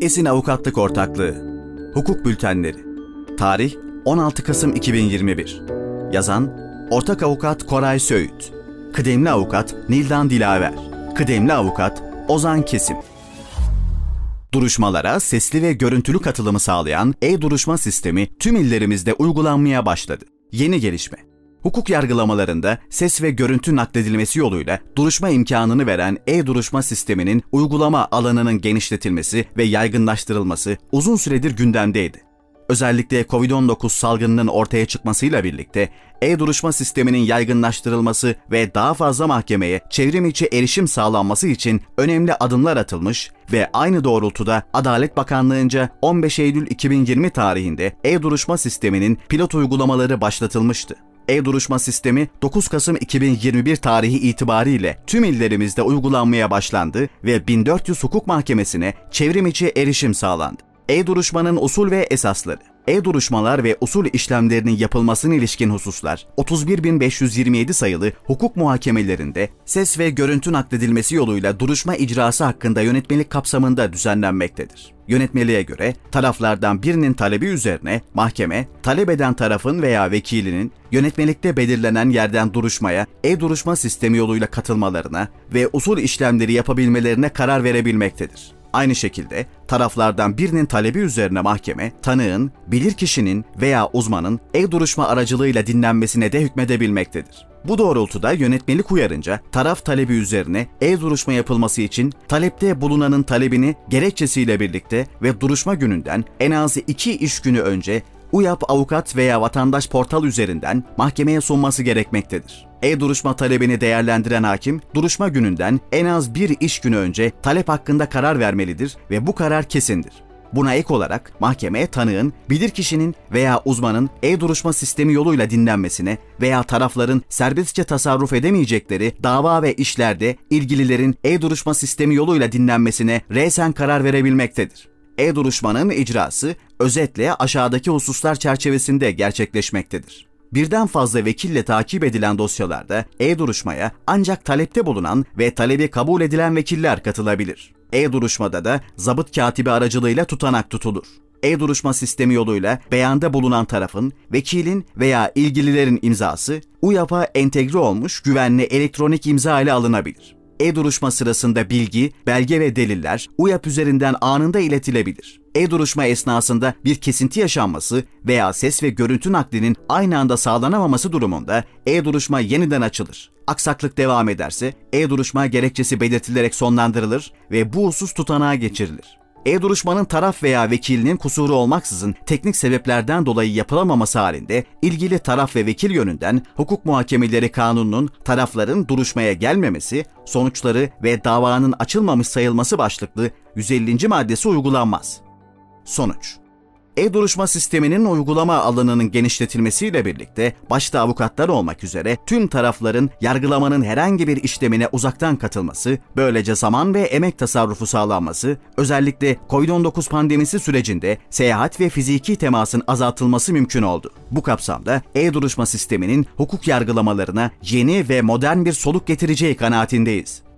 Esin Avukatlık Ortaklığı. Hukuk Bültenleri. Tarih 16 Kasım 2021 Yazan Ortak Avukat Koray Söğüt. Kıdemli Avukat Nildan Dilaver. Kıdemli Avukat Ozan Kesim. Duruşmalara sesli ve görüntülü katılımı sağlayan e-duruşma sistemi tüm illerimizde uygulanmaya başladı. Yeni gelişme. Hukuk yargılamalarında ses ve görüntü nakledilmesi yoluyla duruşma imkanını veren e-duruşma sisteminin uygulama alanının genişletilmesi ve yaygınlaştırılması uzun süredir gündemdeydi. Özellikle COVID-19 salgınının ortaya çıkmasıyla birlikte e-duruşma sisteminin yaygınlaştırılması ve daha fazla mahkemeye çevrim içi erişim sağlanması için önemli adımlar atılmış ve aynı doğrultuda Adalet Bakanlığı'nca 15 Eylül 2020 tarihinde e-duruşma sisteminin pilot uygulamaları başlatılmıştı. E-duruşma sistemi 9 Kasım 2021 tarihi itibariyle tüm illerimizde uygulanmaya başlandı ve 1400 hukuk mahkemesine çevrim içi erişim sağlandı. E-duruşmanın usul ve esasları E-duruşmalar ve usul işlemlerinin yapılmasına ilişkin hususlar 31.527 sayılı hukuk muhakemelerinde ses ve görüntü nakledilmesi yoluyla duruşma icrası hakkında yönetmelik kapsamında düzenlenmektedir. Yönetmeliğe göre taraflardan birinin talebi üzerine mahkeme, talep eden tarafın veya vekilinin yönetmelikte belirlenen yerden duruşmaya, e-duruşma sistemi yoluyla katılmalarına ve usul işlemleri yapabilmelerine karar verebilmektedir. Aynı şekilde taraflardan birinin talebi üzerine mahkeme, tanığın, bilirkişinin veya uzmanın e-duruşma aracılığıyla dinlenmesine de hükmedebilmektedir. Bu doğrultuda yönetmelik uyarınca taraf talebi üzerine e-duruşma yapılması için talepte bulunanın talebini gerekçesiyle birlikte ve duruşma gününden en az iki iş günü önce UYAP avukat veya vatandaş portal üzerinden mahkemeye sunması gerekmektedir. E-duruşma talebini değerlendiren hakim, duruşma gününden en az bir iş günü önce talep hakkında karar vermelidir ve bu karar kesindir. Buna ek olarak mahkeme tanığın, bilirkişinin veya uzmanın e-duruşma sistemi yoluyla dinlenmesine veya tarafların serbestçe tasarruf edemeyecekleri dava ve işlerde ilgililerin e-duruşma sistemi yoluyla dinlenmesine resen karar verebilmektedir. E-duruşmanın icrası özetle aşağıdaki hususlar çerçevesinde gerçekleşmektedir. Birden fazla vekille takip edilen dosyalarda e-duruşmaya ancak talepte bulunan ve talebi kabul edilen vekiller katılabilir. E-duruşmada da zabıt katibi aracılığıyla tutanak tutulur. E-duruşma sistemi yoluyla beyanda bulunan tarafın, vekilin veya ilgililerin imzası UYAP'a entegre olmuş güvenli elektronik imza ile alınabilir e-duruşma sırasında bilgi, belge ve deliller UYAP üzerinden anında iletilebilir. E-duruşma esnasında bir kesinti yaşanması veya ses ve görüntü naklinin aynı anda sağlanamaması durumunda e-duruşma yeniden açılır. Aksaklık devam ederse e-duruşma gerekçesi belirtilerek sonlandırılır ve bu husus tutanağa geçirilir. E-duruşmanın taraf veya vekilinin kusuru olmaksızın teknik sebeplerden dolayı yapılamaması halinde ilgili taraf ve vekil yönünden hukuk muhakemeleri kanununun tarafların duruşmaya gelmemesi, sonuçları ve davanın açılmamış sayılması başlıklı 150. maddesi uygulanmaz. Sonuç e-duruşma sisteminin uygulama alanının genişletilmesiyle birlikte başta avukatlar olmak üzere tüm tarafların yargılamanın herhangi bir işlemine uzaktan katılması, böylece zaman ve emek tasarrufu sağlanması, özellikle COVID-19 pandemisi sürecinde seyahat ve fiziki temasın azaltılması mümkün oldu. Bu kapsamda e-duruşma sisteminin hukuk yargılamalarına yeni ve modern bir soluk getireceği kanaatindeyiz.